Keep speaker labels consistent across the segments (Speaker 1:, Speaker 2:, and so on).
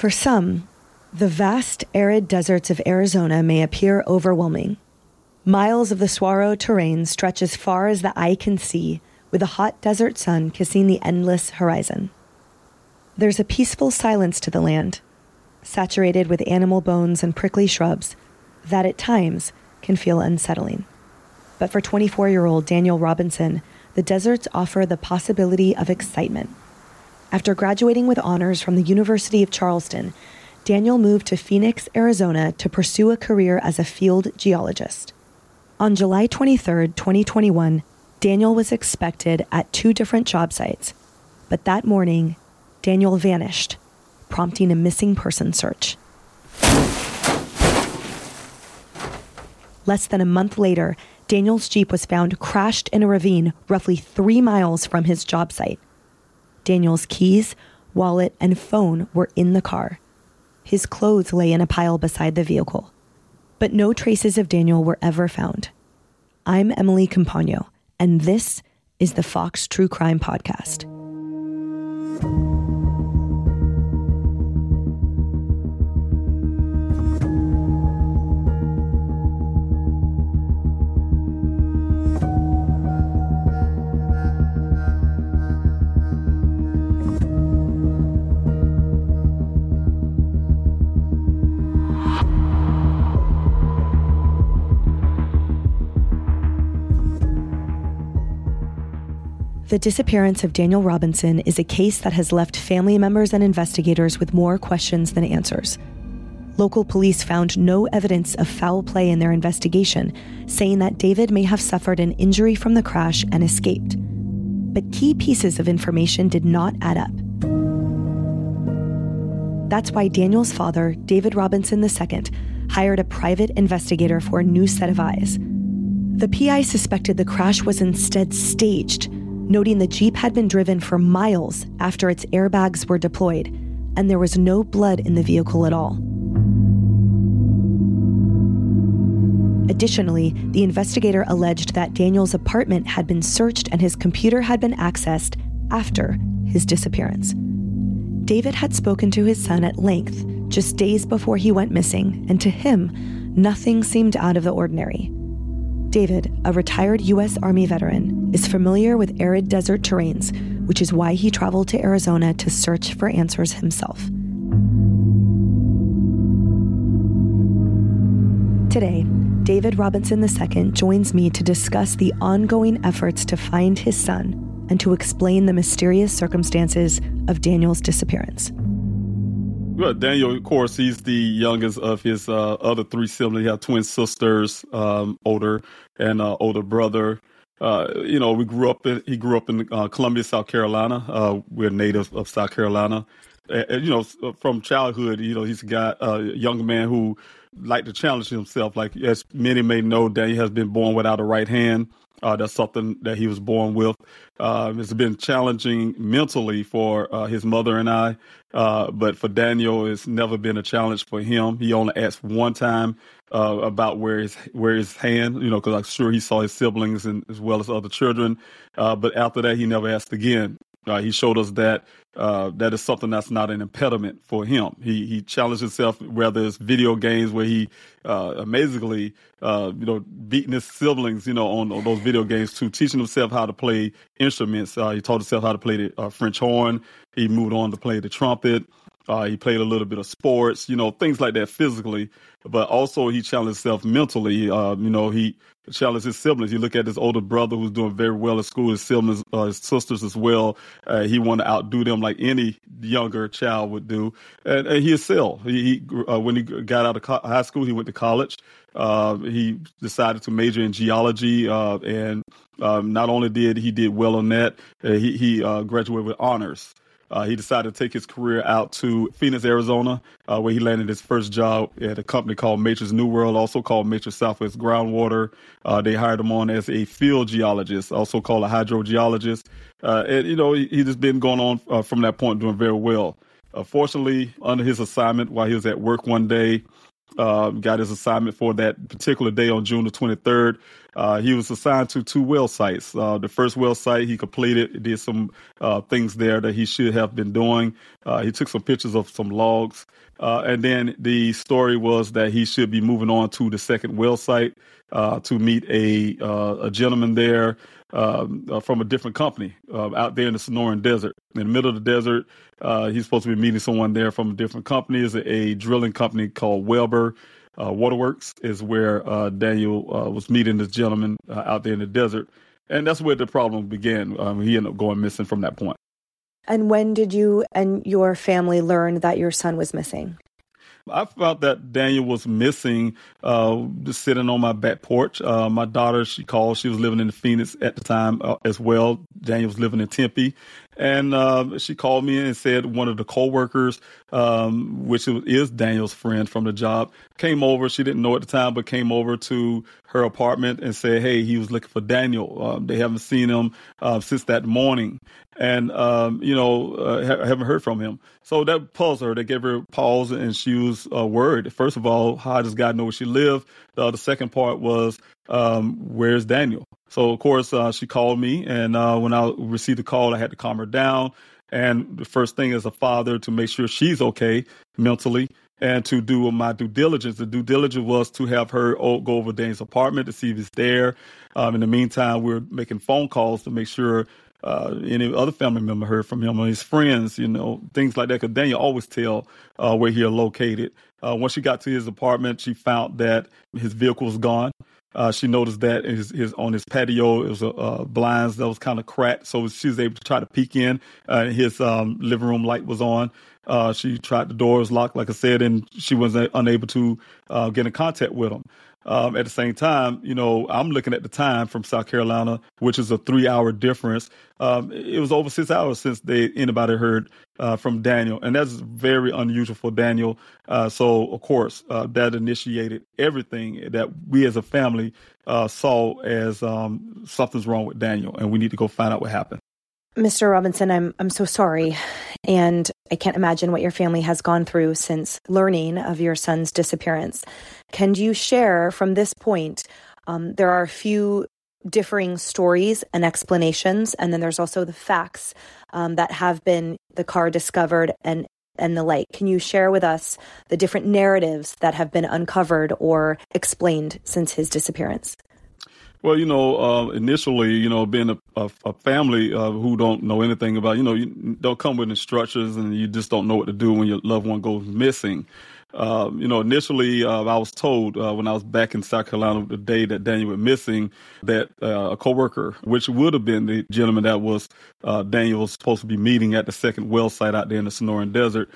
Speaker 1: For some, the vast arid deserts of Arizona may appear overwhelming. Miles of the saguaro terrain stretch as far as the eye can see, with a hot desert sun kissing the endless horizon. There's a peaceful silence to the land, saturated with animal bones and prickly shrubs, that at times can feel unsettling. But for 24 year old Daniel Robinson, the deserts offer the possibility of excitement. After graduating with honors from the University of Charleston, Daniel moved to Phoenix, Arizona to pursue a career as a field geologist. On July 23, 2021, Daniel was expected at two different job sites, but that morning, Daniel vanished, prompting a missing person search. Less than a month later, Daniel's Jeep was found crashed in a ravine roughly three miles from his job site. Daniel's keys, wallet, and phone were in the car. His clothes lay in a pile beside the vehicle. But no traces of Daniel were ever found. I'm Emily Compagno, and this is the Fox True Crime Podcast. The disappearance of Daniel Robinson is a case that has left family members and investigators with more questions than answers. Local police found no evidence of foul play in their investigation, saying that David may have suffered an injury from the crash and escaped. But key pieces of information did not add up. That's why Daniel's father, David Robinson II, hired a private investigator for a new set of eyes. The PI suspected the crash was instead staged noting the Jeep had been driven for miles after its airbags were deployed, and there was no blood in the vehicle at all. Additionally, the investigator alleged that Daniel's apartment had been searched and his computer had been accessed after his disappearance. David had spoken to his son at length just days before he went missing, and to him, nothing seemed out of the ordinary. David, a retired U.S. Army veteran, is familiar with arid desert terrains, which is why he traveled to Arizona to search for answers himself. Today, David Robinson II joins me to discuss the ongoing efforts to find his son and to explain the mysterious circumstances of Daniel's disappearance.
Speaker 2: Well, Daniel, of course, he's the youngest of his uh, other three siblings. He has twin sisters, um, older and uh, older brother. Uh, you know, we grew up in, he grew up in uh, Columbia, South Carolina. Uh, we're native of South Carolina. And, you know, uh, from childhood, you know, he's got a young man who liked to challenge himself. Like, as many may know, Daniel has been born without a right hand. Uh, that's something that he was born with. Uh, it's been challenging mentally for uh, his mother and I, uh, but for Daniel, it's never been a challenge for him. He only asked one time uh, about where his where his hand, you know, because I'm sure he saw his siblings and as well as other children. Uh, but after that, he never asked again. Uh, he showed us that uh, that is something that's not an impediment for him. He he challenged himself, whether it's video games where he uh, amazingly, uh, you know, beating his siblings, you know, on, on, those video games too, teaching himself how to play instruments. Uh, he taught himself how to play the uh, French horn. He moved on to play the trumpet. He played a little bit of sports, you know, things like that physically, but also he challenged himself mentally. You know, he challenged his siblings. You look at his older brother who's doing very well at school, his siblings, uh, his sisters as well. Uh, he wanted to outdo them like any younger child would do. And, and he excelled. He, he uh, when he got out of co- high school, he went to college. Uh, he decided to major in geology, and um, not only did he did well on that, he, he graduated with honors. Uh, he decided to take his career out to Phoenix, Arizona, uh, where he landed his first job at a company called Matrix New World, also called Matrix Southwest Groundwater. Uh, they hired him on as a field geologist, also called a hydrogeologist. Uh, and, you know, he, he's just been going on uh, from that point, doing very well. Uh, fortunately, under his assignment, while he was at work one day, uh, got his assignment for that particular day on June the 23rd. Uh, he was assigned to two well sites. Uh, the first well site he completed, did some uh, things there that he should have been doing. Uh, he took some pictures of some logs. Uh, and then the story was that he should be moving on to the second well site to meet a, a gentleman there um, from a different company out there in the Sonoran Desert. In the middle of the desert, he's supposed to be meeting someone there from a different company. It's a, drilling company called Welber uh, Waterworks is where uh, Daniel uh, was meeting this gentleman uh, out there in the desert. And that's where the problem began. Um, he ended up going missing from that point.
Speaker 1: And when did you and your family learn that your son was missing?
Speaker 2: I felt that Daniel was missing, uh, just sitting on my back porch. Uh, my daughter, she called. She was living in Phoenix at the time uh, as well. Daniel was living in Tempe, and uh, she called me and said one of the coworkers, um, which is Daniel's friend from the job, came over. She didn't know at the time, but came over to her apartment and said, "Hey, he was looking for Daniel. Um, they haven't seen him uh, since that morning, and um, you know, uh, ha- haven't heard from him." So that paused her. That gave her pause, and she was uh, worried. First of all, how does God know where she lived? The second part was, um, "Where's Daniel?" So of course, uh, she called me, and uh, when I received the call, I had to calm her down. And the first thing as a father to make sure she's okay mentally and to do my due diligence. The due diligence was to have her go over Dane's apartment to see if he's there. Um, in the meantime, we're making phone calls to make sure uh, any other family member heard from him or his friends, you know, things like that. Because Daniel always tell uh, where he located. Uh, once she got to his apartment, she found that his vehicle was gone. Uh, she noticed that his, his, on his patio it was a blinds that was kind of cracked, so she was able to try to peek in. Uh, his um, living room light was on. Uh, she tried the door was locked, like I said, and she was unable to uh, get in contact with him. Um, at the same time, you know, I'm looking at the time from South Carolina, which is a three hour difference. Um, it was over six hours since they anybody heard uh, from Daniel, and that's very unusual for Daniel. Uh, so, of course, uh, that initiated everything that we as a family uh, saw as um, something's wrong with Daniel, and we need to go find out what happened.
Speaker 1: Mr. Robinson, I'm I'm so sorry, and I can't imagine what your family has gone through since learning of your son's disappearance. Can you share from this point? Um, there are a few differing stories and explanations, and then there's also the facts um, that have been the car discovered and and the like. Can you share with us the different narratives that have been uncovered or explained since his disappearance?
Speaker 2: Well, you know, uh, initially, you know, being a, a, a family uh, who don't know anything about, you know, you don't come with instructions and you just don't know what to do when your loved one goes missing. Uh, you know, initially, uh, I was told uh, when I was back in South Carolina the day that Daniel went missing that uh, a coworker, which would have been the gentleman that was Daniel was supposed to be meeting at the second well site out there in the Sonoran Desert,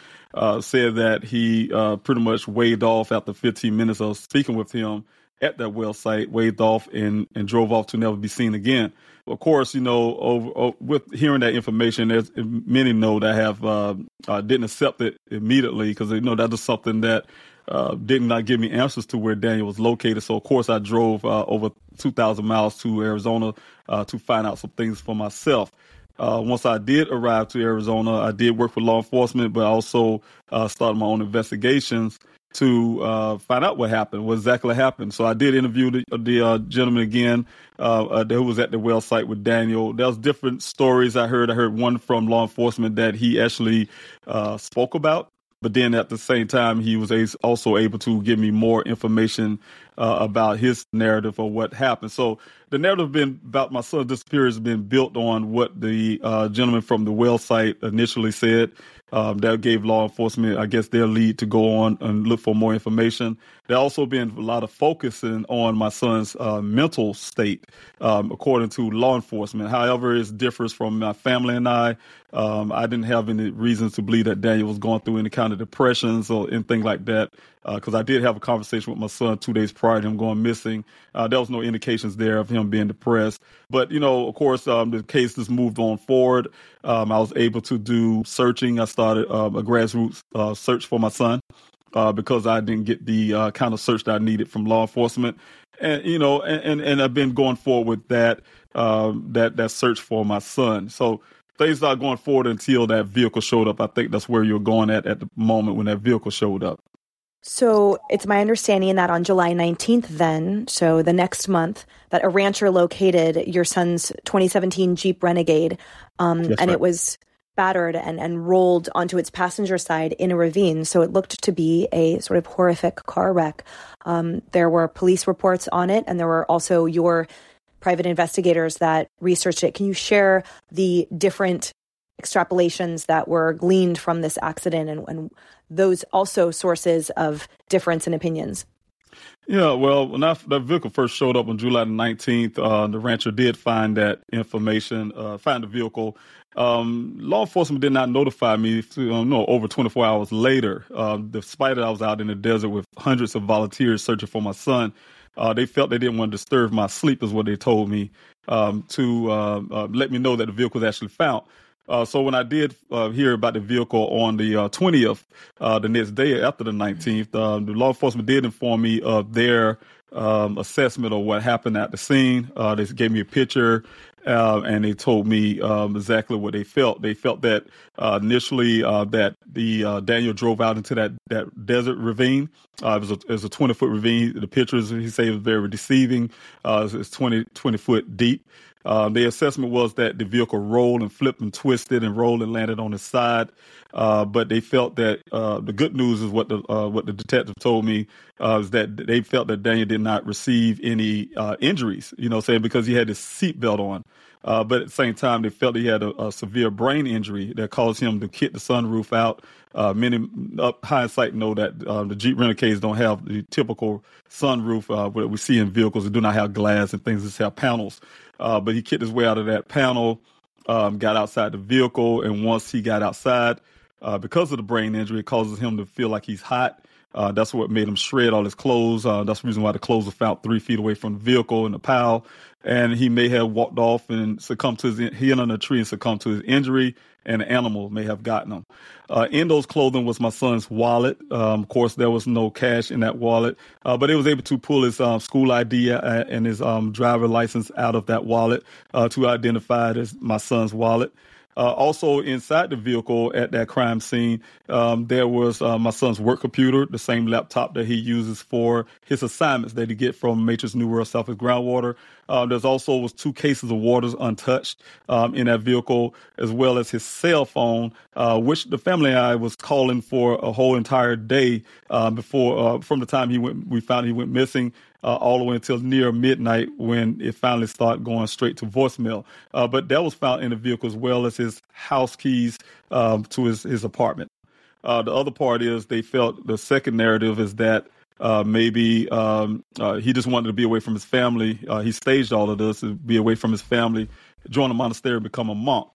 Speaker 2: said that he pretty much waved off after 15 minutes of speaking with him at that well site, waved off, and, and drove off to never be seen again. Of course, you know, over, over with hearing that information, there's many know that have uh, uh, didn't accept it immediately because you know that was something that uh, did not give me answers to where Daniel was located. So of course, I drove uh, over 2,000 miles to Arizona uh, to find out some things for myself. Uh, once I did arrive to Arizona, I did work for law enforcement, but also uh, started my own investigations to uh, find out what happened, what exactly happened. So I did interview the, the uh, gentleman again uh, uh who was at the well site with Daniel. There was different stories I heard. I heard one from law enforcement that he actually uh, spoke about, but then at the same time he was also able to give me more information uh, about his narrative of what happened. So the narrative been about my son's disappearance has been built on what the gentleman from the well site initially said. Um, that gave law enforcement, I guess, their lead to go on and look for more information. There also been a lot of focusing on my son's uh, mental state, um, according to law enforcement. However, it differs from my family and I. Um, I didn't have any reasons to believe that Daniel was going through any kind of depressions or anything like that, because uh, I did have a conversation with my son two days prior to him going missing. Uh, there was no indications there of him being depressed. But, you know, of course, um, the case just moved on forward. Um, I was able to do searching. I started um, a grassroots uh, search for my son uh, because I didn't get the uh, kind of search that I needed from law enforcement. And you know, and, and, and I've been going forward with that um, that that search for my son. So things are going forward until that vehicle showed up. I think that's where you're going at at the moment when that vehicle showed up.
Speaker 1: So it's my understanding that on July 19th, then, so the next month, that a rancher located your son's 2017 Jeep Renegade, um, and right. it was battered and, and rolled onto its passenger side in a ravine. So it looked to be a sort of horrific car wreck. Um, there were police reports on it, and there were also your private investigators that researched it. Can you share the different extrapolations that were gleaned from this accident and, and those also sources of difference in opinions?
Speaker 2: Yeah, well, when that, that vehicle first showed up on July the 19th, uh, the rancher did find that information, uh, find the vehicle. Um, law enforcement did not notify me um, no, over 24 hours later. Uh, despite that I was out in the desert with hundreds of volunteers searching for my son, uh, they felt they didn't want to disturb my sleep, is what they told me, um, to uh, uh, let me know that the vehicle was actually found. Uh, so when I did uh, hear about the vehicle on the uh, 20th, uh, the next day after the 19th, uh, the law enforcement did inform me of their um, assessment of what happened at the scene. Uh, they gave me a picture and they told me um, exactly what they felt. They felt that initially that the Daniel drove out into that, that desert ravine. it, was a, it was a 20 foot ravine. The pictures he said was very deceiving. it's 20, 20 foot deep. Uh, the assessment was that the vehicle rolled and flipped and twisted and rolled and landed on its side. Uh, but they felt that uh, the good news is what the uh, what the detective told me uh, is that they felt that Daniel did not receive any uh, injuries. You know, saying because he had his seatbelt on. But at the same time, they felt he had a, a, severe brain injury that caused him to kick the sunroof out. many up hindsight know that the Jeep Renegades don't have the typical sunroof that we see in vehicles that do not have glass and things that have panels. Uh, but he kicked his way out of that panel, um, got outside the vehicle, and once he got outside, uh, because of the brain injury, it causes him to feel like he's hot. Uh, that's what made him shred all his clothes. Uh, that's the reason why the clothes were found three feet away from the vehicle in the pile. And he may have walked off and succumbed to his, he on a tree and succumbed to his injury and an animal may have gotten him. Uh, in those clothing was my son's wallet. Um, of course, there was no cash in that wallet, uh, but it was able to pull his um, school ID uh, and his um, driver license out of that wallet uh, to identify it as my son's wallet. Uh, also inside the vehicle at that crime scene, um, there was uh, my son's work computer, the same laptop that he uses for his assignments that he get from Matrix New World Southwest Groundwater. Uh, there's also was two cases of waters untouched um, in that vehicle, as well as his cell phone, uh, which the family and I was calling for a whole entire day uh, before uh, from the time he went. We found he went missing uh, all the way until near midnight when it finally started going straight to voicemail. Uh, but that was found in the vehicle as well as his house keys um, to his, his apartment. Uh, the other part is they felt the second narrative is that uh, maybe um, uh, he just wanted to be away from his family. Uh, he staged all of this to be away from his family, join a monastery, become a monk.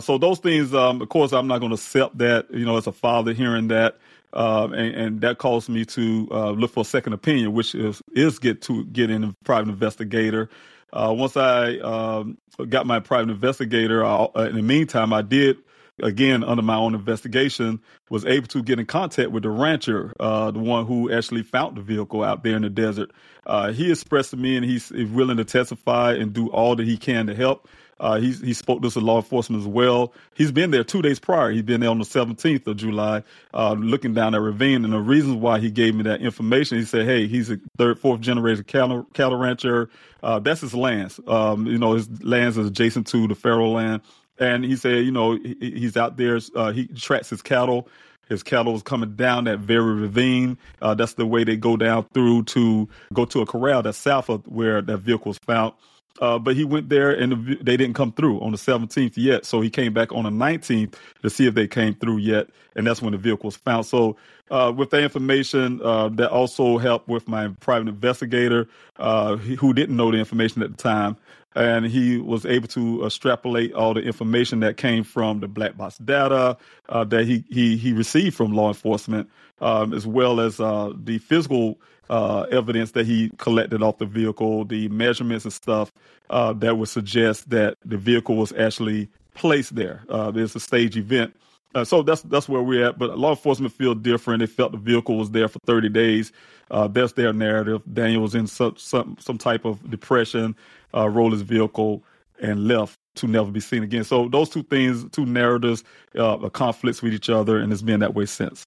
Speaker 2: so those things, um, of course, I'm not going to accept that. You know, as a father, hearing that uh, and, and, that caused me to uh, look for a second opinion, which is is get to get in a private investigator. Uh, once I um, got my private investigator, uh, in the meantime, I did again under my own investigation was able to get in contact with the rancher, uh, the one who actually found the vehicle out there in the desert. Uh, he expressed to me, and he's willing to testify and do all that he can to help. Uh, he, he spoke to law enforcement as well. He's been there two days prior. He's been there on the 17th of July, uh, looking down that ravine. And the reasons why he gave me that information, he said, hey, he's a third, fourth generation cattle, cattle rancher. Uh, that's his lands. Um, you know, his lands is adjacent to the federal land. And he said, you know, he, he's out there, uh, he tracks his cattle. His cattle is coming down that very ravine. Uh, that's the way they go down through to go to a corral that's south of where that vehicle was found. Uh, but he went there and they didn't come through on the 17th yet. So he came back on the 19th to see if they came through yet. And that's when the vehicle was found. So uh, with that information, uh, that also helped with my private investigator uh, who didn't know the information at the time. And he was able to extrapolate all the information that came from the black box data uh, that he, he, he received from law enforcement, um, as well as uh, the physical uh, evidence that he collected off the vehicle, the measurements and stuff uh, that would suggest that the vehicle was actually placed there. Uh, there's a stage event. Uh, so that's that's where we're at. But law enforcement feel different. They felt the vehicle was there for 30 days. Uh, that's their narrative. Daniel was in some some, some type of depression, uh, rolled his vehicle, and left to never be seen again. So those two things, two narratives, uh, conflicts with each other, and it's been that way since.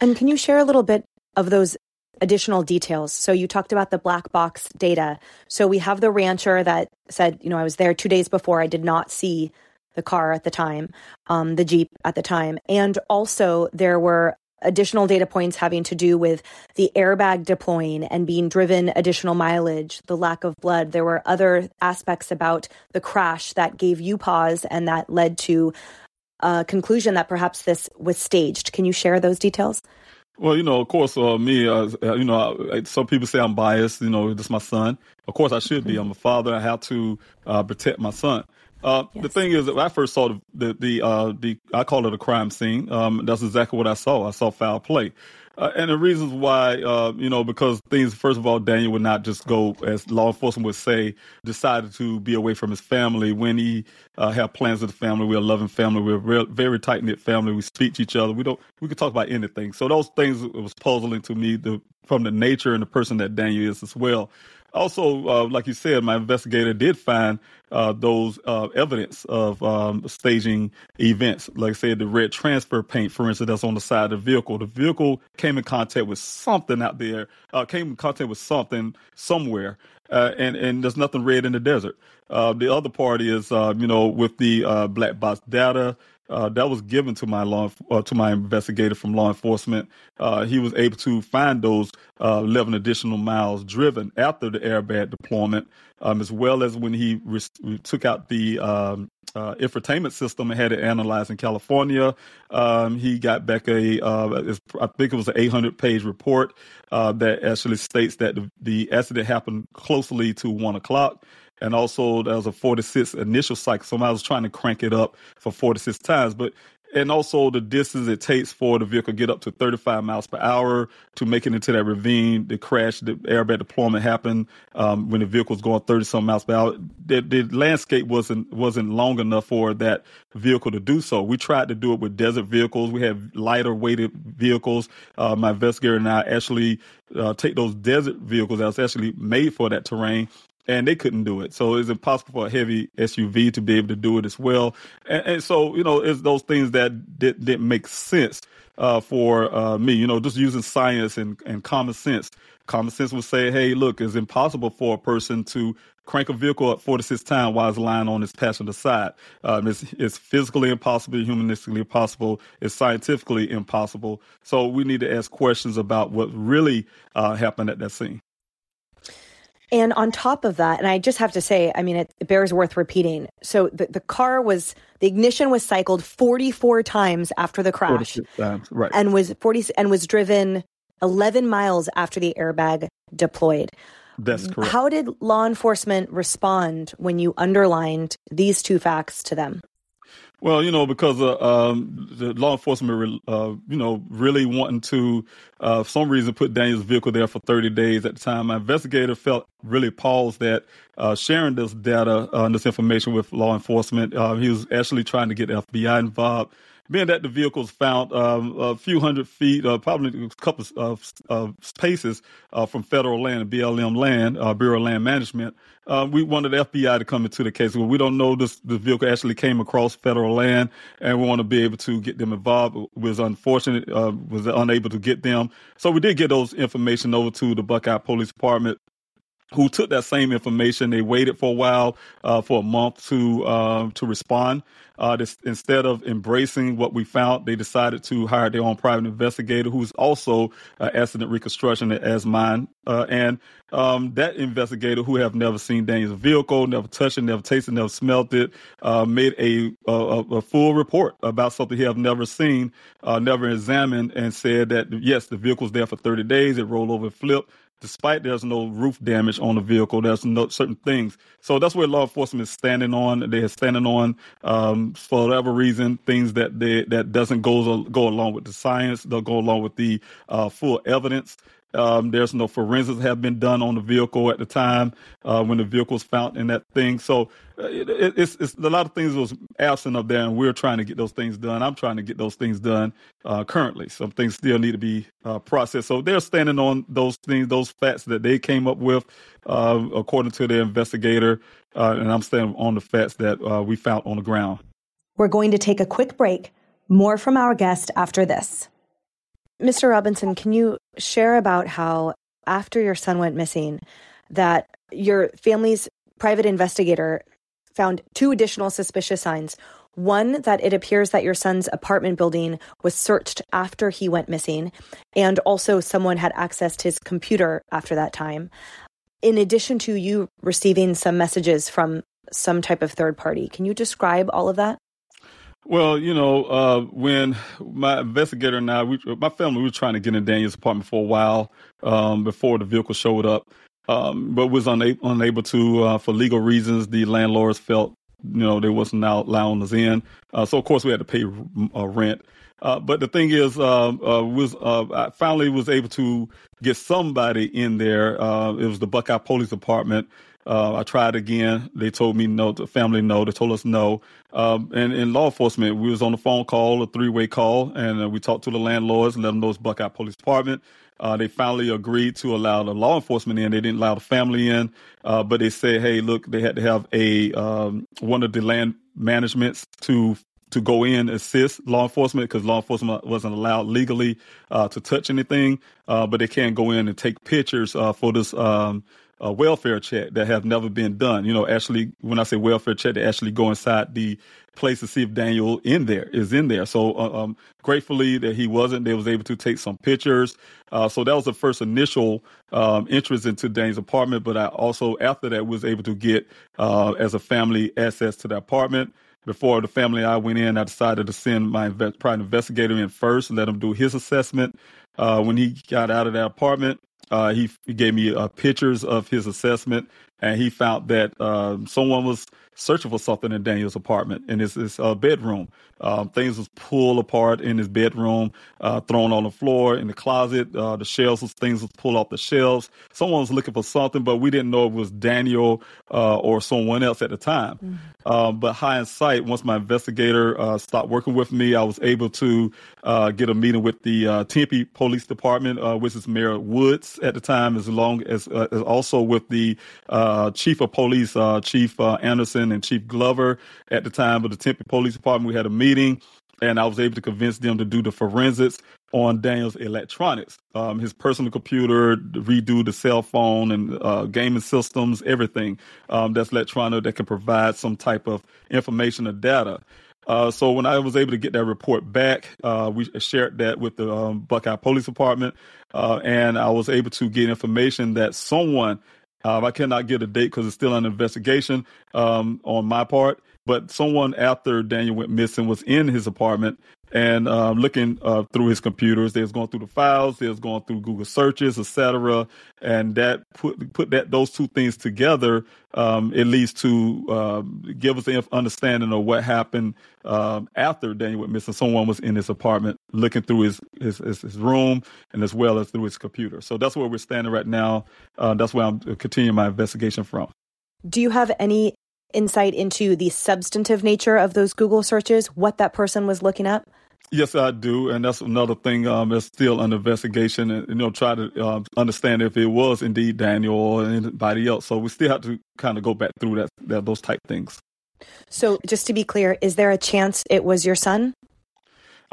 Speaker 1: And can you share a little bit of those additional details. So you talked about the black box data. So we have the rancher that said, you know, I was there two days before. I did not see the car at the time, um, the Jeep at the time. And also there were additional data points having to do with the airbag deploying and being driven additional mileage, the lack of blood. There were other aspects about the crash that gave you pause and that led to a conclusion that perhaps this was staged. Can you share those details?
Speaker 2: Well, you know, of course, uh, me, uh, you know, I, some people say I'm biased. You know, this is my son. Of course, I should be. I'm a father. I have to uh, protect my son. Uh, yes. The thing is, when I first saw the the the, uh, the I call it a crime scene. Um, that's exactly what I saw. I saw foul play. Uh, and the reasons why, uh, you know, because things, first of all, Daniel would not just go, as law enforcement would say, decided to be away from his family when he uh, had plans with the family. We're a loving family. We're a real, very tight knit family. We speak to each other. We don't, we can talk about anything. So those things was puzzling to me the, from the nature and the person that Daniel is as well. Also, uh, like you said, my investigator did find uh, those uh, evidence of um, staging events. Like I said, the red transfer paint, for instance, that's on the side of the vehicle. The vehicle came in contact with something out there, uh, came in contact with something somewhere, uh, and and there's nothing red in the desert. Uh, the other part is, you know, with the black box data, uh, that was given to my law uh, to my investigator from law enforcement. Uh, he was able to find those uh, 11 additional miles driven after the airbag deployment, um, as well as when he re- took out the um, uh, infotainment system and had it analyzed in California. Um, he got back a, uh, I think it was an 800 page report that actually states that the, the accident happened closely to one o'clock and also there was a four to six ignition cycle. So I was trying to crank it up for four to six times, but and also the distance it takes for the vehicle to get up to 35 miles per hour to make it into that ravine. The crash, the airbag deployment happened um, when the vehicle was going 30 some miles per hour. The, the landscape wasn't wasn't long enough for that vehicle to do so. We tried to do it with desert vehicles. We had lighter weighted vehicles. Uh, my investigator and I actually uh, take those desert vehicles that was actually made for that terrain and they couldn't do it. So it's impossible for a heavy SUV to be able to do it as well. And, and so, you know, it's those things that did, didn't make sense uh, for uh, me, you know, just using science and, and common sense. Common sense would say, hey, look, it's impossible for a person to crank a vehicle up 46 times while it's lying on its passenger side. Um, it's, it's physically impossible, humanistically impossible, it's scientifically impossible. So we need to ask questions about what really uh, happened at that scene.
Speaker 1: And on top of that, and I just have to say, I mean, it, it bears worth repeating. So the, the car was, the ignition was cycled 44 times after the crash.
Speaker 2: Times, right.
Speaker 1: And was 40, and was driven 11 miles after the airbag deployed.
Speaker 2: That's correct.
Speaker 1: How did law enforcement respond when you underlined these two facts to them?
Speaker 2: Well, you know, because uh, um, the law enforcement, uh, you know, really wanting to, uh, for some reason, put Daniel's vehicle there for 30 days at the time. My investigator felt really paused that uh, sharing this data uh, and this information with law enforcement. Uh, he was actually trying to get FBI involved being that the vehicle was found um, a few hundred feet, uh, probably a couple of uh, paces uh, from federal land, and BLM land, uh, Bureau of Land Management, uh, we wanted the FBI to come into the case. Well, we don't know this the vehicle actually came across federal land, and we want to be able to get them involved. It was unfortunate, uh, was unable to get them. So we did get those information over to the Buckeye Police Department who took that same information. They waited for a while, uh, for a month to uh, to respond. Uh, this, instead of embracing what we found, they decided to hire their own private investigator, who's also uh, accident reconstruction as mine. Uh, and um, that investigator, who have never seen Daniel's vehicle, never touched it, never tasted, never smelt it, uh, made a, a, a full report about something he have never seen, never examined, and said that yes, the vehicle was there for 30 days. It rolled over, and flipped despite there's no roof damage on the vehicle, there's no certain things. So that's where law enforcement is standing on. They are standing on um, for whatever reason things that they, that doesn't go go along with the science. They'll go along with the uh, full evidence. Um, there's no forensics have been done on the vehicle at the time uh, when the vehicle was found in that thing. So uh, it, it's, it's a lot of things was absent up there, and we're trying to get those things done. I'm trying to get those things done uh, currently. Some things still need to be uh, processed. So they're standing on those things, those facts that they came up with, uh, according to their investigator, uh, and I'm standing on the facts that we found on the ground.
Speaker 1: We're going to take a quick break. More from our guest after this. Mr. Robinson, can you share about how after your son went missing, that your family's private investigator found two additional suspicious signs. One, that it appears that your son's apartment building was searched after he went missing, and also someone had accessed his computer after that time. In addition to you receiving some messages from some type of third party, can you describe all of that?
Speaker 2: Well, you know, uh, when my investigator and I, we, my family, we were trying to get in Daniel's apartment for a while um, before the vehicle showed up, um, but was unable, to uh, for legal reasons. The landlords felt, you know, they wasn't allowing us in, uh, so of course we had to pay uh, rent. Uh, but the thing is, uh, was I finally was able to get somebody in there. it was the Buckeye Police Department uh, I tried again. They told me no. The family no. They told us no. Um, and in law enforcement, we was on a phone call, a three-way call, and uh, we talked to the landlords let them know it's Buckeye Police Department. Uh, they finally agreed to allow the law enforcement in. They didn't allow the family in, uh, but they said, "Hey, look, they had to have a um, one of the land managements to to go in assist law enforcement because law enforcement wasn't allowed legally uh, to touch anything, uh, but they can't go in and take pictures uh, for this um, a welfare check that have never been done. You know, actually, when I say welfare check, they actually go inside the place to see if Daniel in there is in there. So, uh, um, gratefully that he wasn't, they was able to take some pictures. Uh, so that was the first initial um, interest into Daniel's apartment. But I also, after that, was able to get uh, as a family access to the apartment. Before the family I went in, I decided to send my private investigator in first, let him do his assessment. Uh, when he got out of that apartment, uh, he, he, gave me uh, pictures of his assessment, and he found that uh, someone was searching for something in Daniel's apartment in his, his uh, bedroom. Um, things was pulled apart in his bedroom, uh, thrown on the floor in the closet. Uh, the shelves was things was pulled off the shelves. Someone was looking for something, but we didn't know it was Daniel uh, or someone else at the time. Mm-hmm. Um, but hindsight, once my investigator uh, stopped working with me, I was able to uh, get a meeting with the Tempe Police Department, which is Mayor Woods at the time, as long as, as also with the Chief of Police, Chief Anderson and Chief Glover at the time of the Tempe Police Department. We had a meeting and I was able to convince them to do the forensics on Daniel's electronics, um, his personal computer, redo the cell phone and uh, gaming systems, everything um, that's electronic that can provide some type of information or data. Uh, so when I was able to get that report back, uh, we shared that with the um, Buckeye Police Department, uh, and I was able to get information that someone um, I cannot get a date because it's still an investigation um, on my part. But someone after Daniel went missing was in his apartment and uh, looking uh, through his computers. They was going through the files. They was going through Google searches, etc. And that put put that those two things together um, at least to uh, give us an understanding of what happened um, after Daniel went missing. Someone was in his apartment looking through his, his, his, his room and as well as through his computer. So that's where we're standing right now. Uh, that's where I'm continuing my investigation from.
Speaker 1: Do you have any insight into the substantive nature of those Google searches, what that person was looking at?
Speaker 2: Yes, I do, and that's another thing um, that's still under investigation, and you know, try to uh, understand if it was indeed Daniel or anybody else. So we still have to kind of go back through that, that those type things.
Speaker 1: So, just to be clear, is there a chance it was your son?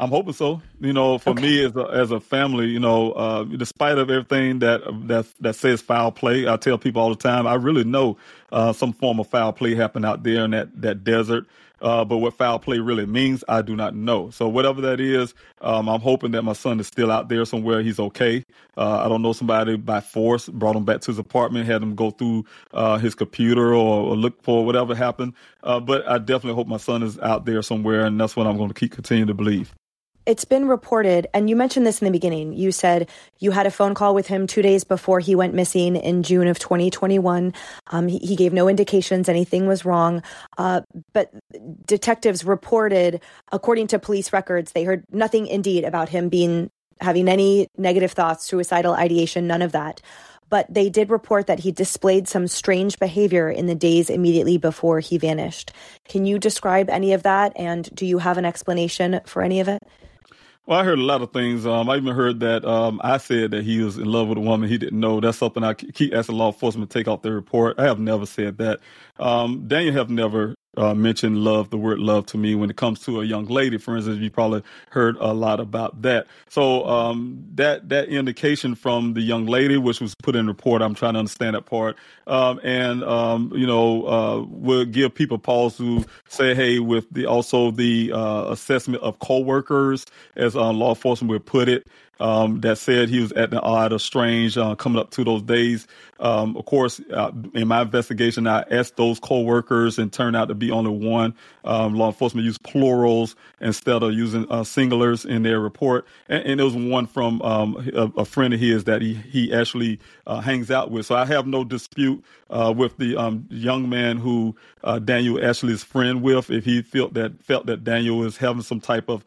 Speaker 2: I'm hoping so. You know, for okay. me as a as a family, you know, uh, despite of everything that that that says foul play, I tell people all the time, I really know uh, some form of foul play happened out there in that that desert. Uh, but what foul play really means, I do not know. So whatever that is, um, I'm hoping that my son is still out there somewhere. He's okay. Uh, I don't know somebody by force brought him back to his apartment, had him go through uh, his computer or, or, look for whatever happened. Uh, but I definitely hope my son is out there somewhere, and that's what I'm going to keep continuing to believe
Speaker 1: it's been reported, and you mentioned this in the beginning. You said you had a phone call with him two days before he went missing in June of 2021. Um, he, he, gave no indications anything was wrong. Uh, but detectives reported, according to police records, they heard nothing indeed about him being having any negative thoughts, suicidal ideation, none of that. But they did report that he displayed some strange behavior in the days immediately before he vanished. Can you describe any of that? And do you have an explanation for any of it?
Speaker 2: Well, I heard a lot of things. Um, I even heard that um, I said that he was in love with a woman he didn't know. That's something I keep asking law enforcement to take off their report. I have never said that. Um, Daniel have never uh, mention love, the word love to me when it comes to a young lady. For instance, you probably heard a lot about that. So um, that that indication from the young lady, which was put in report, I'm trying to understand that part, um, and um, you know, uh, will give people pause to say, hey, with the also the uh, assessment of coworkers, as uh, law enforcement would put it um, that said he was at the odd or strange uh, coming up to those days. Um, of course, uh, in my investigation, I asked those co-workers and turned out to be only one. Um, law enforcement used plurals instead of using uh, singulars in their report. And, and, it was one from um, a, a, friend of his that he, he actually uh, hangs out with. So I have no dispute uh, with the um, young man who uh, Daniel is friend with. If he felt that felt that Daniel was having some type of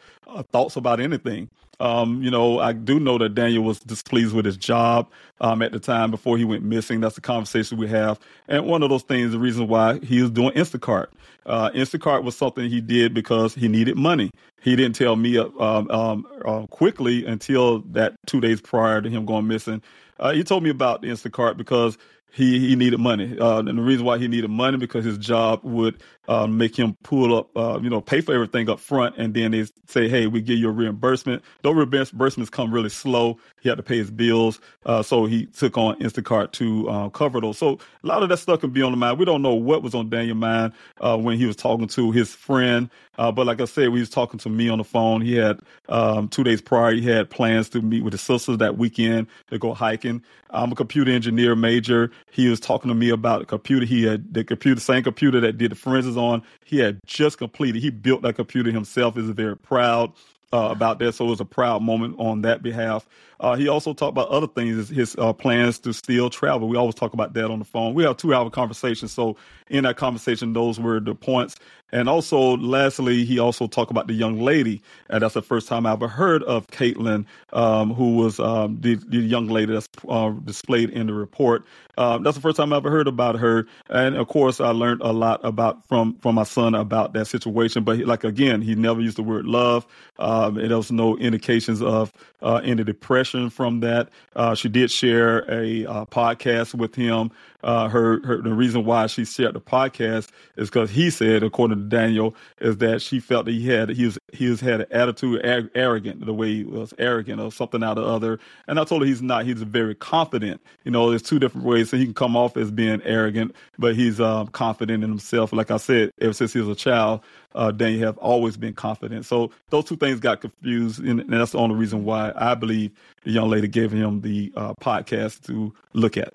Speaker 2: thoughts about anything. Um, you know, I do know that Daniel was displeased with his job um, at the time before he went missing. That's the conversation we have. And one of those things, the reason why he was doing Instacart. Uh, Instacart was something he did because he needed money. He didn't tell me uh, um, um, uh, quickly until that two days prior to him going missing. Uh, he told me about Instacart because he he needed money, uh, and the reason why he needed money because his job would uh, make him pull up, uh, you know, pay for everything up front, and then they say, "Hey, we give you a reimbursement." Those reimbursements come really slow. He had to pay his bills, uh, so he took on Instacart to uh, cover those. So a lot of that stuff can be on the mind. We don't know what was on Daniel's mind uh, when he was talking to his friend, but like I said, he was talking to me on the phone. He had um, two days prior, he had plans to meet with his sisters that weekend to go hiking. I'm a computer engineer major. He was talking to me about a computer. He had the computer, same computer that did the forensics on. He had just completed. He built that computer himself. Is very proud uh, about that. So it was a proud moment on that behalf. Uh, he also talked about other things, his uh, plans to still travel. We always talk about that on the phone. We have two hour conversations. So in that conversation, those were the points. And also, lastly, he also talked about the young lady. And that's the first time I ever heard of Caitlin, um, who was um, the, the, young lady that's uh, displayed in the report. Um, that's the first time I ever heard about her. And of course, I learned a lot about from from my son about that situation. But he, like again, he never used the word love. Um, there was no indications of uh, any depression from that. Uh, she did share a uh, podcast with him uh, her, her the reason why she shared the podcast is because he said, according to Daniel, is that she felt that he had he was he had an attitude arrogant the way he was arrogant or something out of other. And I told her he's not. He's very confident. You know, there's two different ways. He can come off as being arrogant, but he's um, confident in himself. Like I said, ever since he was a child, uh, Daniel have always been confident. So those two things got confused, and, and that's the only reason why I believe the young lady gave him the uh, podcast to look at.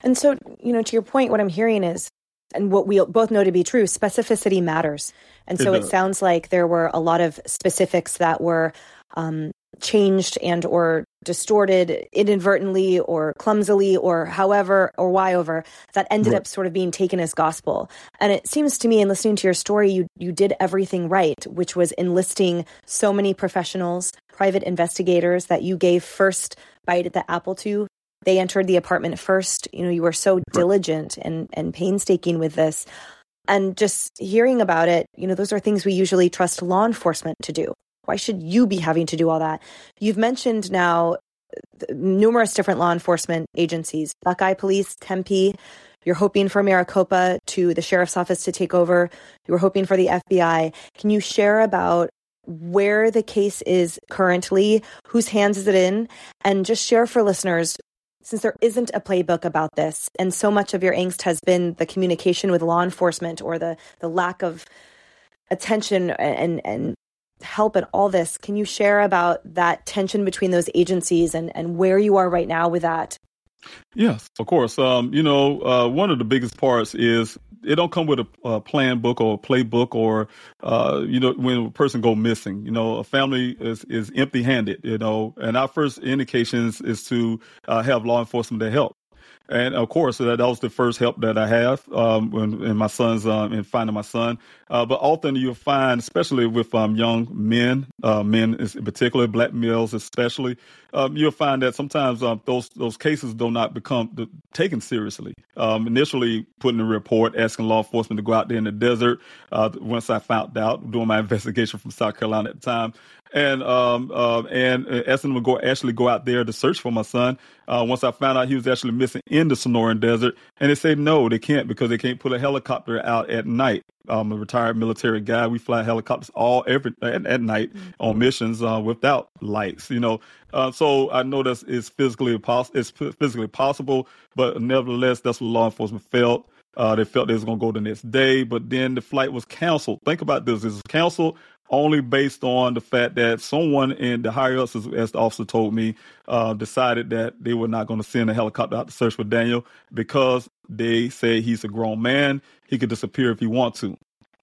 Speaker 1: And so, you know, to your point, what I'm hearing is, and what we both know to be true, specificity matters. And so it, it sounds like there were a lot of specifics that were um, changed and or distorted inadvertently or clumsily or however or why over that ended right. up sort of being taken as gospel and it seems to me in listening to your story you you did everything right which was enlisting so many professionals private investigators that you gave first bite at the apple to they entered the apartment first. You know, you were so diligent and, and painstaking with this. And just hearing about it, you know, those are things we usually trust law enforcement to do. Why should you be having to do all that? You've mentioned now uh, numerous different law enforcement agencies Buckeye Police, Tempe. You're hoping for Maricopa to the sheriff's office to take over. You were hoping for the FBI. Can you share about where the case is currently, whose hands is it in, and just share for listeners since there isn't a playbook about this and so much of your angst has been the communication with law enforcement or the the lack of attention and and help and all this can you share about that tension between those agencies and and where you are right now with that
Speaker 2: Yes, of course. Um, you know, uh, one of the biggest parts is it don't come with a, a plan book or a playbook or, uh, you know, when a person go missing. You know, a family is is empty handed. You know, and our first indications is to uh, have law enforcement to help. And of course, that, that was the first help that I have um, when in my son's um, in finding my son. Uh, but often you'll find, especially with um, young men, uh, men in particular, black males especially, um, you'll find that sometimes um, those those cases do not become taken seriously. Um, initially, putting a report, asking law enforcement to go out there in the desert. Uh, once I found out, doing my investigation from South Carolina at the time, and um, uh, and uh, asking them to go actually go out there to search for my son. Uh, once I found out he was actually missing in the Sonoran Desert, and they said no, they can't because they can't put a helicopter out at night. I'm a retired military guy. We fly helicopters all every at, at night mm-hmm. on missions uh, without lights. You know, uh, so I know that it's physically possible. It's physically possible, but nevertheless, that's what law enforcement felt. Uh, they felt they was going to go the next day, but then the flight was canceled. Think about this: it was canceled only based on the fact that someone in the higher ups, as, as the officer told me, uh, decided that they were not going to send a helicopter out to search for Daniel because they say he's a grown man. He could disappear if he wants to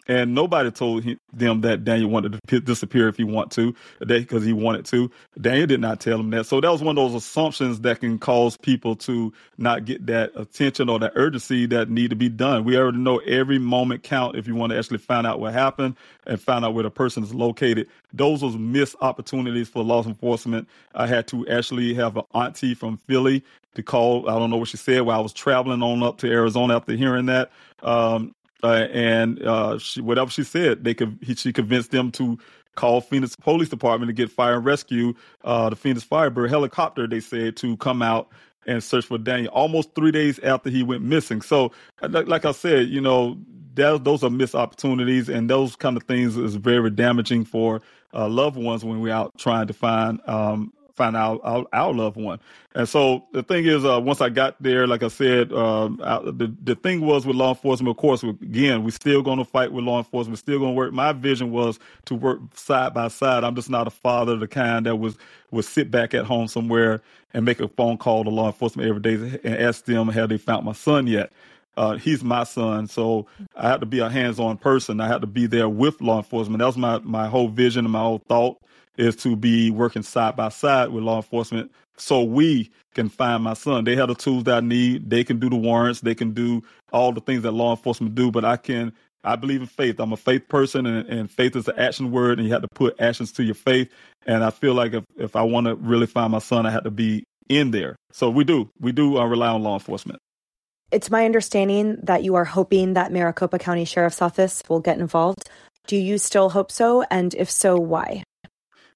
Speaker 2: and nobody told him, them that Daniel wanted to disappear if he want to, because he wanted to. Daniel did not tell him that. So that was one of those assumptions that can cause people to not get that attention or that urgency that need to be done. We already know every moment count if you want to actually find out what happened and find out where the person is located. Those was missed opportunities for law enforcement. I had to actually have an auntie from Philly to call. I don't know what she said while I was traveling on up to Arizona after hearing that. Um, uh, and uh, she, whatever she said, they could he, she convinced them to call Phoenix Police Department to get fire and rescue uh, the Phoenix Firebird helicopter. They said to come out and search for Daniel almost three days after he went missing. So, like, like I said, you know, that, those are missed opportunities, and those kind of things is very damaging for uh, loved ones when we're out trying to find um, find out our, our, loved one. And so the thing is, uh, once I got there, like I said, um, the the thing was with law enforcement. Of course, again, we're still going to fight with law enforcement. Still going to work. My vision was to work side by side. I'm just not a father, of the kind that was would sit back at home somewhere and make a phone call to law enforcement every day and ask them have they found my son yet. Uh, he's my son, so I had to be a hands-on person. I had to be there with law enforcement. That was my my whole vision and my whole thought is to be working side by side with law enforcement so we can find my son. They have the tools that I need. They can do the warrants. They can do all the things that law enforcement do, but I can I believe in faith. I'm a faith person, and, and, faith is an action word, and you have to put actions to your faith. And I feel like if, if I want to really find my son, I have to be in there. So we do. We do uh, rely on law enforcement.
Speaker 1: It's my understanding that you are hoping that Maricopa County Sheriff's Office will get involved. Do you still hope so? And if so, why?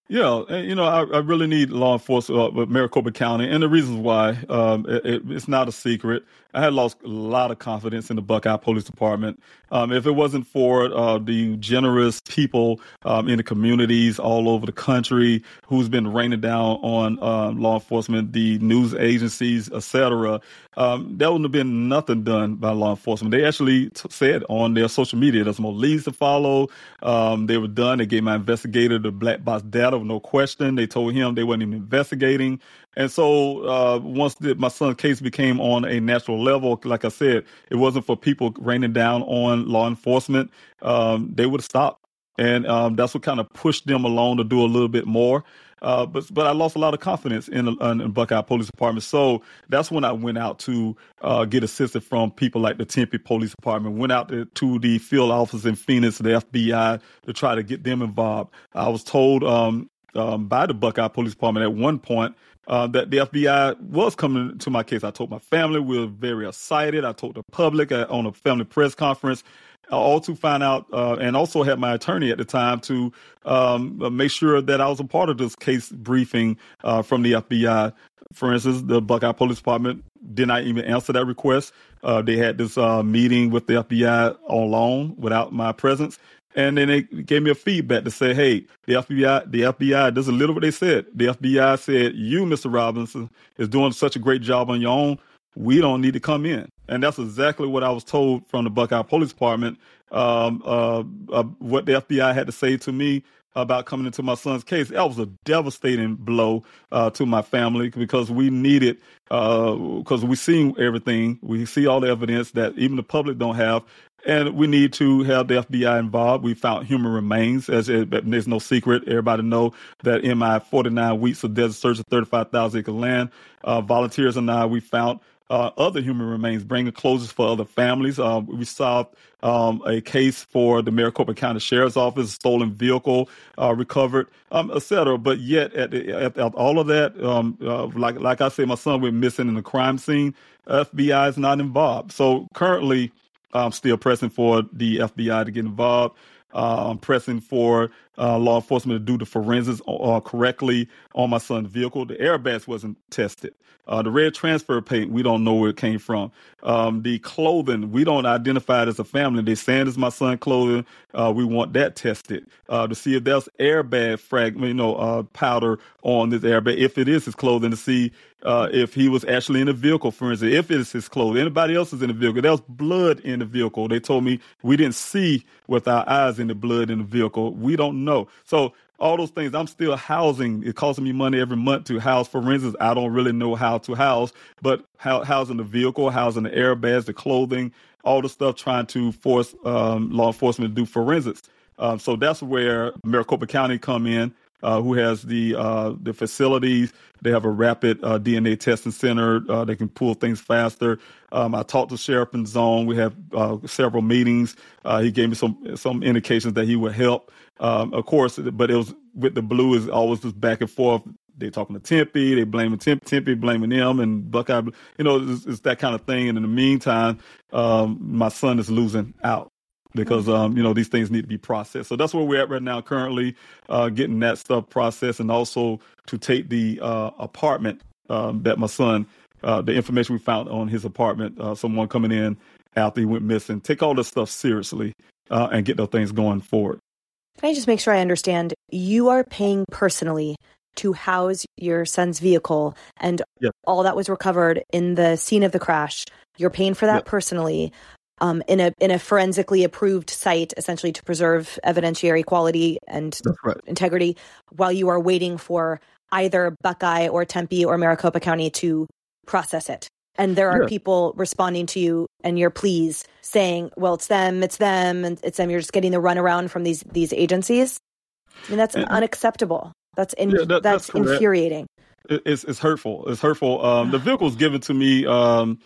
Speaker 2: Yeah, you know, I, I really need law enforcement uh, with Maricopa County, and the reasons why um, it, it's not a secret. I had lost a lot of confidence in the Buckeye Police Department. Um, if it wasn't for uh, the generous people um, in the communities all over the country who's been raining down on um, law enforcement, the news agencies, etc., um, there wouldn't have been nothing done by law enforcement. They actually t- said on their social media there's more leads to follow. Um, they were done. They gave my investigator the black box data, with no question. They told him they weren't even investigating. And so uh, once the, my son's case became on a national level, like I said, it wasn't for people raining down on law enforcement. Um, they would stopped. And um, that's what kind of pushed them along to do a little bit more. Uh, but but I lost a lot of confidence in, in Buckeye Police Department. So that's when I went out to uh, get assistance from people like the Tempe Police Department. Went out to, to, the field office in Phoenix, the FBI, to try to get them involved. I was told um, um, by the Buckeye Police Department at one point uh, that the FBI was coming to my case. I told my family we were very excited. I told the public on a family press conference. Uh, all to find out, uh, and also had my attorney at the time to um, make sure that I was a part of this case briefing uh, from the FBI. For instance, the Buckeye Police Department did not even answer that request. They had this meeting with the FBI on loan without my presence. And then they gave me a feedback to say, hey, the FBI, the FBI, this is literally what they said. The FBI said, you, Mr. Robinson, is doing such a great job on your own. We don't need to come in. And that's exactly what I was told from the Buckeye Police Department. Um, uh, uh, what the FBI had to say to me about coming into my son's case. That was a devastating blow uh, to my family because we needed, because uh, we see everything, we see all the evidence that even the public don't have, and we need to have the FBI involved. We found human remains, as it, there's no secret. Everybody know that in my 49 weeks of desert search of 35,000 acre land, uh, volunteers and I we found uh, other human remains, bringing closures for other families. Uh, we solved um, a case for the Maricopa County Sheriff's Office, stolen vehicle uh, recovered, um, etc. But yet, at, at, at, all of that, um, uh, like like I said, my son went missing in the crime scene. FBI is not involved. So currently, I'm still pressing for the FBI to get involved. Uh, I'm pressing for uh, law enforcement to do the forensics uh, correctly on my son's vehicle. The airbags wasn't tested. Uh, the red transfer paint, we don't know where it came from. Um, the clothing, we don't identify it as a family. They saying it's my son's clothing. Uh, we want that tested uh, to see if there's airbag fragment, you know, uh, powder on this airbag. If it is his clothing, to see uh, if he was actually in the vehicle, for instance, if it is his clothing, anybody else is in the vehicle. There was blood in the vehicle. They told me we didn't see with our eyes in the blood in the vehicle. We don't know. So all those things. I'm still housing. It costs me money every month to house forensics. I don't really know how to house, but housing the vehicle, housing the airbags, the clothing, all the stuff, trying to force um, law enforcement to do forensics. Um, so that's where Maricopa County come in. Uh, who has the uh, the facilities. They have a rapid uh, DNA testing center. Uh, they can pull things faster. Um, I talked to Sheriff Penzone. We have uh, several meetings. Uh, he gave me some some indications that he would help. Um, of course, but it was with the blue is always just back and forth. They talking to Tempe, they blaming Tempe, Tempe blaming them, and Buckeye. You know, it's, it's that kind of thing. And in the meantime, um, my son is losing out because um, you know these things need to be processed. So that's where we're at right now, currently uh, getting that stuff processed, and also to take the uh, apartment um, that my son, uh, the information we found on his apartment, uh, someone coming in after he went missing, take all this stuff seriously uh, and get those things going forward.
Speaker 1: Can I just make sure I understand? You are paying personally to house your son's vehicle and
Speaker 2: yes.
Speaker 1: all that was recovered in the scene of the crash. You're paying for that yes. personally um, in a in a forensically approved site, essentially to preserve evidentiary quality and
Speaker 2: right.
Speaker 1: integrity, while you are waiting for either Buckeye or Tempe or Maricopa County to process it. And there are yeah. people responding to you and your pleas saying, well, it's them, it's them, and it's them. You're just getting the runaround from these these agencies. I mean, that's and, unacceptable. That's in, yeah, that, that's, that's infuriating.
Speaker 2: It's it's hurtful. It's hurtful. Um, the vehicle was given to me um,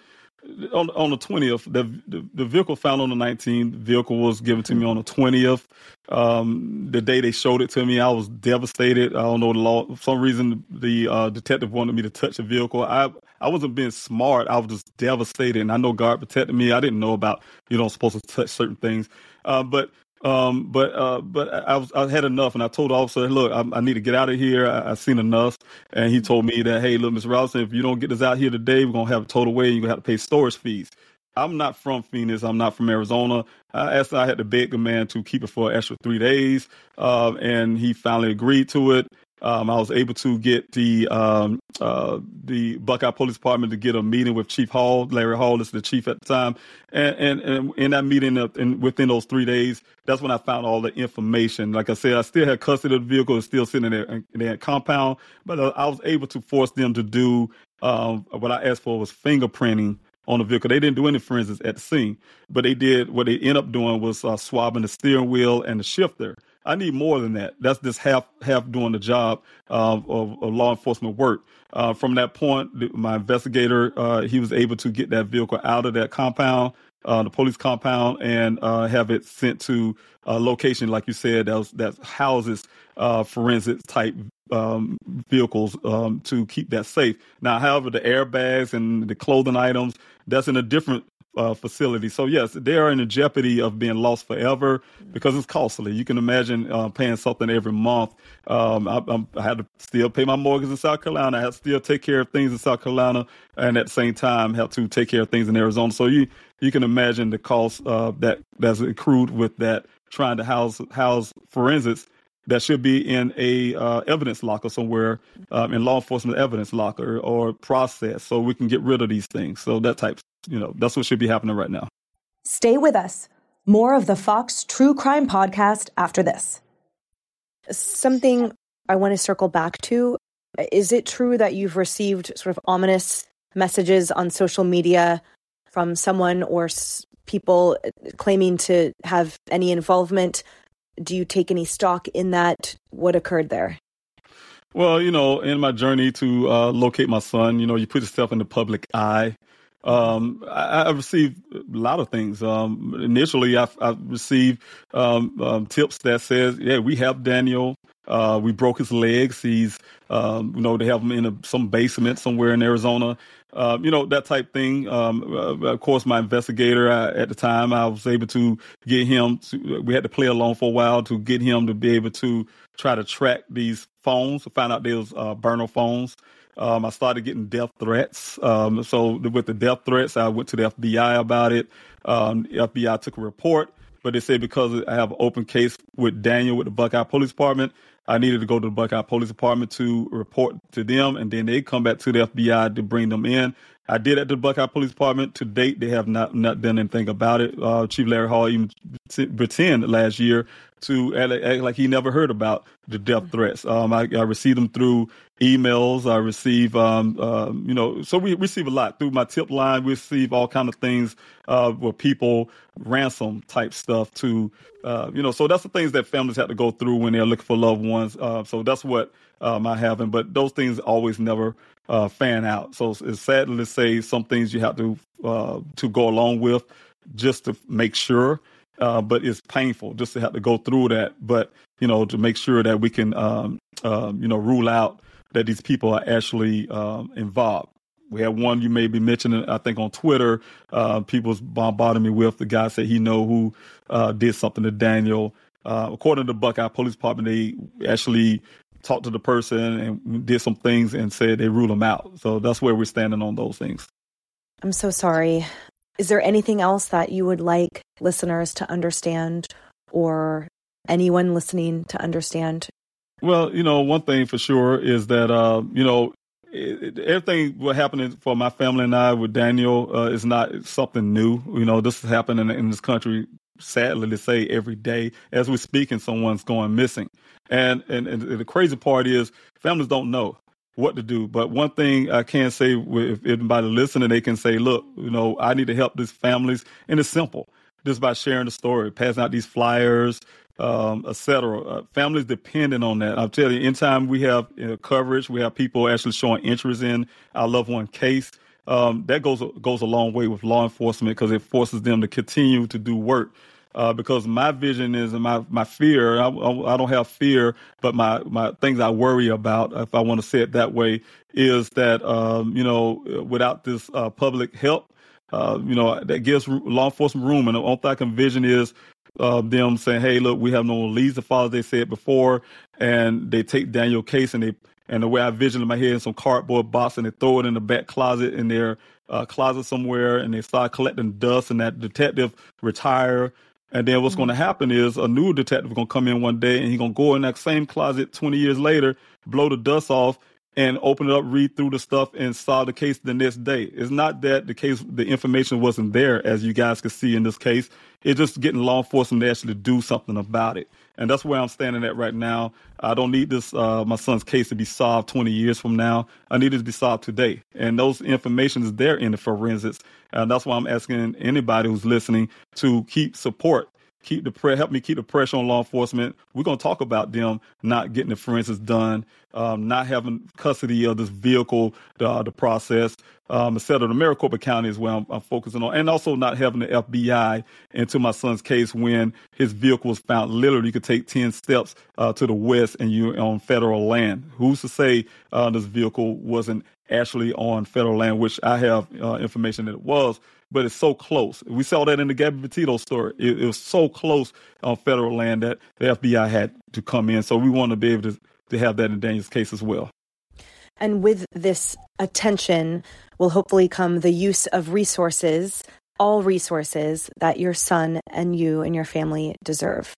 Speaker 2: on on the twentieth. The, the, vehicle found on the nineteenth. Vehicle was given to me on the twentieth. Um, the day they showed it to me, I was devastated. I don't know the law. For some reason, the uh, detective wanted me to touch the vehicle. I I wasn't being smart. I was just devastated, and I know God protected me. I didn't know about you know supposed to touch certain things, uh, but um, but uh, but I was I had enough, and I told the officer, "Look, I, I need to get out of here. I, have seen enough." And he told me that, "Hey, look, Mr. Robinson, if you don't get this out here today, we're gonna have a total away. You're gonna have to pay storage fees." I'm not from Phoenix. I'm not from Arizona. I asked, I had to beg the man to keep it for an extra three days, uh, and he finally agreed to it. Um, I was able to get the um, uh, the Buckeye Police Department to get a meeting with Chief Hall. Larry Hall is the chief at the time, and and, and in that meeting, uh, in, within those three days, that's when I found all the information. Like I said, I still had custody of the vehicle, still sitting in their compound, but uh, I was able to force them to do um, what I asked for was fingerprinting on the vehicle. They didn't do any forensics at the scene, but they did what they ended up doing was uh, swabbing the steering wheel and the shifter. I need more than that. That's just half half doing the job of, of, law enforcement work. Uh, from that point, my investigator uh, he was able to get that vehicle out of that compound, uh, the police compound, and uh, have it sent to a location, like you said, that was, that houses uh, forensic type um, vehicles um, to keep that safe. Now, however, the airbags and the clothing items that's in a different uh, facility. So yes, they are in the jeopardy of being lost forever because it's costly. You can imagine uh, paying something every month. Um, I, I, had to still pay my mortgage in South Carolina. I had to still take care of things in South Carolina, and at the same time have to take care of things in Arizona. So you you can imagine the cost uh, that that's accrued with that trying to house house forensics that should be in a uh, evidence locker somewhere um, in law enforcement evidence locker or process so we can get rid of these things. So that type you know that's what should be happening right now.
Speaker 1: Stay with us. More of the fox true crime podcast after this. Something i want to circle back to is it true that you've received sort of ominous messages on social media from someone or people claiming to have any involvement do you take any stock in that? What occurred there?
Speaker 2: Well, you know, in my journey to uh, locate my son, you know, you put yourself in the public eye. Um, I, I, received a lot of things. Um, initially, I, I received um, um tips that says, "Yeah, we have Daniel. Uh, we broke his legs. He's, um, you know, they have him in a, some basement somewhere in Arizona." Uh, you know, that type thing. Um, uh, of course, my investigator I, at the time, I was able to get him. To, we had to play along for a while to get him to be able to try to track these phones. To find out was uh, burner phones. Um, I started getting death threats. Um, so with the death threats, I went to the FBI about it. Um, the FBI took a report, but they said because I have an open case with Daniel with the Buckeye Police Department, I needed to go to the Buckeye Police Department to report to them, and then they come back to the FBI to bring them in. I did at the Buckeye Police Department. To date, they have not not done anything about it. Uh, Chief Larry Hall even t- pretend last year to act, act, like he never heard about the death mm-hmm. threats. Um, I, I received them through emails. I receive, um, uh, you know, so we receive a lot through my tip line. We receive all kind of things uh, where people ransom type stuff to, uh, you know, so that's the things that families have to go through when they're looking for loved ones. Uh, so that's what um, I have, but those things always never uh, fan out. So it's sad to say some things you have to uh, to go along with just to make sure. Uh, but it's painful just to have to go through that. But you know, to make sure that we can, um, um, you know, rule out that these people are actually um, involved. We had one you may be mentioning, I think, on Twitter. Uh, people's bombarding me with the guy said he know who uh, did something to Daniel. Uh, according to the Buckeye Police Department, they actually talked to the person and did some things and said they rule them out. So that's where we're standing on those things.
Speaker 1: I'm so sorry. Is there anything else that you would like listeners to understand or anyone listening to understand?
Speaker 2: Well, you know, one thing for sure is that, uh, you know, it, everything what happened for my family and I with Daniel uh, is not something new. You know, this is happening in this country, sadly to say, every day as we're speaking, someone's going missing. And, and, and the crazy part is families don't know what to do. But one thing I can say, if anybody listening, they can say, look, you know, I need to help these families. And it's simple, just by sharing the story, passing out these flyers, um, etc. Uh, families depending on that. I'll tell you, anytime we have you know, coverage, we have people actually showing interest in our loved one case. Um, that goes goes a long way with law enforcement because it forces them to continue to do work. Uh, because my vision is and my my fear. I, I, don't have fear, but my my things I worry about, if I want to say it that way, is that um, you know without this uh, public help, uh, you know that gives law enforcement room. And the only thing I can vision is uh, them saying, "Hey, look, we have no leads to follow." They said before, and they take Daniel Case and they and the way I vision in my head in some cardboard box and they throw it in the back closet in their uh, closet somewhere, and they start collecting dust. And that detective retire. And then what's mm-hmm. going to happen is a new detective going to come in one day and he's going to go in that same closet 20 years later, blow the dust off, and open it up, read through the stuff, and solve the case the next day. It's not that the case, the information wasn't there, as you guys can see in this case. It's just getting law enforcement to actually do something about it. And that's where I'm standing at right now. I don't need this, uh, my son's case to be solved 20 years from now. I need it to be solved today. And those information is there in the forensics. And that's why I'm asking anybody who's listening to keep support keep the pre- help me keep the pressure on law enforcement. We're going to talk about them not getting the forensics done, um, not having custody of this vehicle, uh, the process, um, etc. The Maricopa County is where I'm, I'm, focusing on, and also not having the FBI into my son's case when his vehicle was found. Literally, you could take ten steps uh, to the west and you're on federal land. Who's to say uh, this vehicle wasn't actually on federal land, which I have uh, information that it was but it's so close. We saw that in the Gabby Petito story. It, it, was so close on federal land that the FBI had to come in. So we want to be able to, to have that in Daniel's case as well.
Speaker 1: And with this attention will hopefully come the use of resources, all resources that your son and you and your family deserve.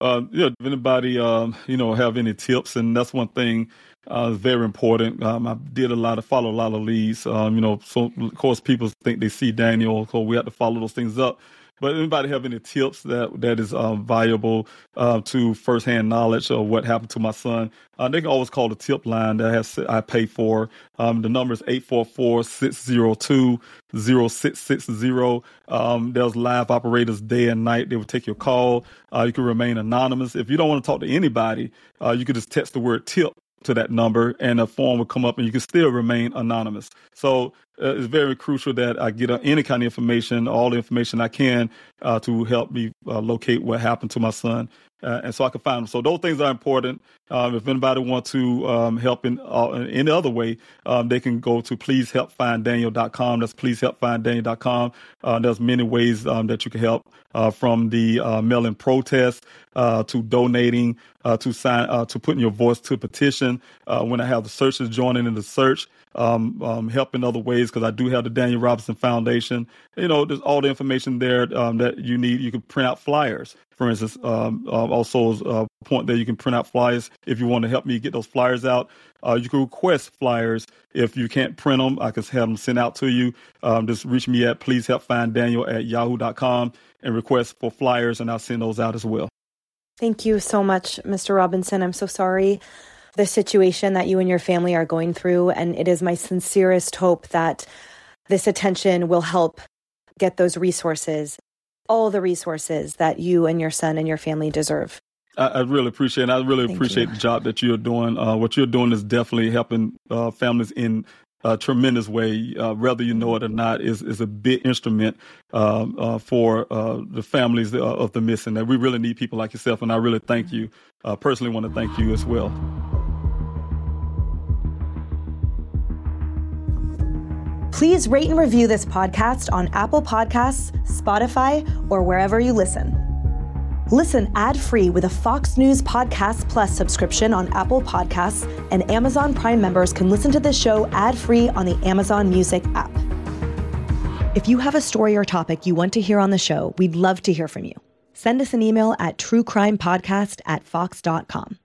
Speaker 2: Uh, yeah, if anybody, um, you know, have any tips, and that's one thing uh, very important. Um, I did a lot of follow a lot of leads. Um, you know, so of course people think they see Daniel, so we have to follow those things up. But anybody have any tips that that is um, valuable uh, to firsthand knowledge of what happened to my son? Uh, they can always call the tip line that has I pay for. Um, the number is 844-602-0660. Um, there's live operators day and night. They will take your call. Uh, you can remain anonymous. If you don't want to talk to anybody, uh, you can just text the word tip to that number and a form will come up and you can still remain anonymous. So uh, it's very crucial that I get uh, any kind of information, all the information I can uh, to help me uh, locate what happened to my son. uh, and so I can find them. So those things are important. Um, if anybody wants to um, help in, uh, in any other way, um, they can go to pleasehelpfinddaniel.com. That's pleasehelpfinddaniel.com. Uh, there's many ways um, that you can help, from the uh, mail-in protest to donating to sign to putting your voice to a petition. When I have the searchers joining in the search, um, um, help in other ways because I do have the Daniel Robinson Foundation. You know, there's all the information there um, that you need. You can print out flyers for instance, um, uh, also a point there you can print out flyers if you want to help me get those flyers out. Uh, you can request flyers if you can't print them. I can have them sent out to you. Um, just reach me at please help find Daniel at yahoo.com and request for flyers, and I'll send those out as well.
Speaker 1: Thank you so much, Mr. Robinson. I'm so sorry the situation that you and your family are going through, and it is my sincerest hope that this attention will help get those resources all the resources that you and your son and your family deserve.
Speaker 2: I, I really appreciate it. I really Thank appreciate you. the job that you're doing. Uh, what you're doing is definitely helping uh, families in a tremendous way, uh, whether you know it or not, is is a big instrument um, uh, for uh, the families uh, of the missing. That we really need people like yourself, and I really thank you. personally, want to thank you as well.
Speaker 1: Please rate and review this podcast on Apple Podcasts, Spotify, or wherever you listen. Listen ad free with a Fox News Podcast Plus subscription on Apple Podcasts, and Amazon Prime members can listen to this show ad free on the Amazon Music app. If you have a story or topic you want to hear on the show, we'd love to hear from you. Send us an email at truecrimepodcast at fox.com.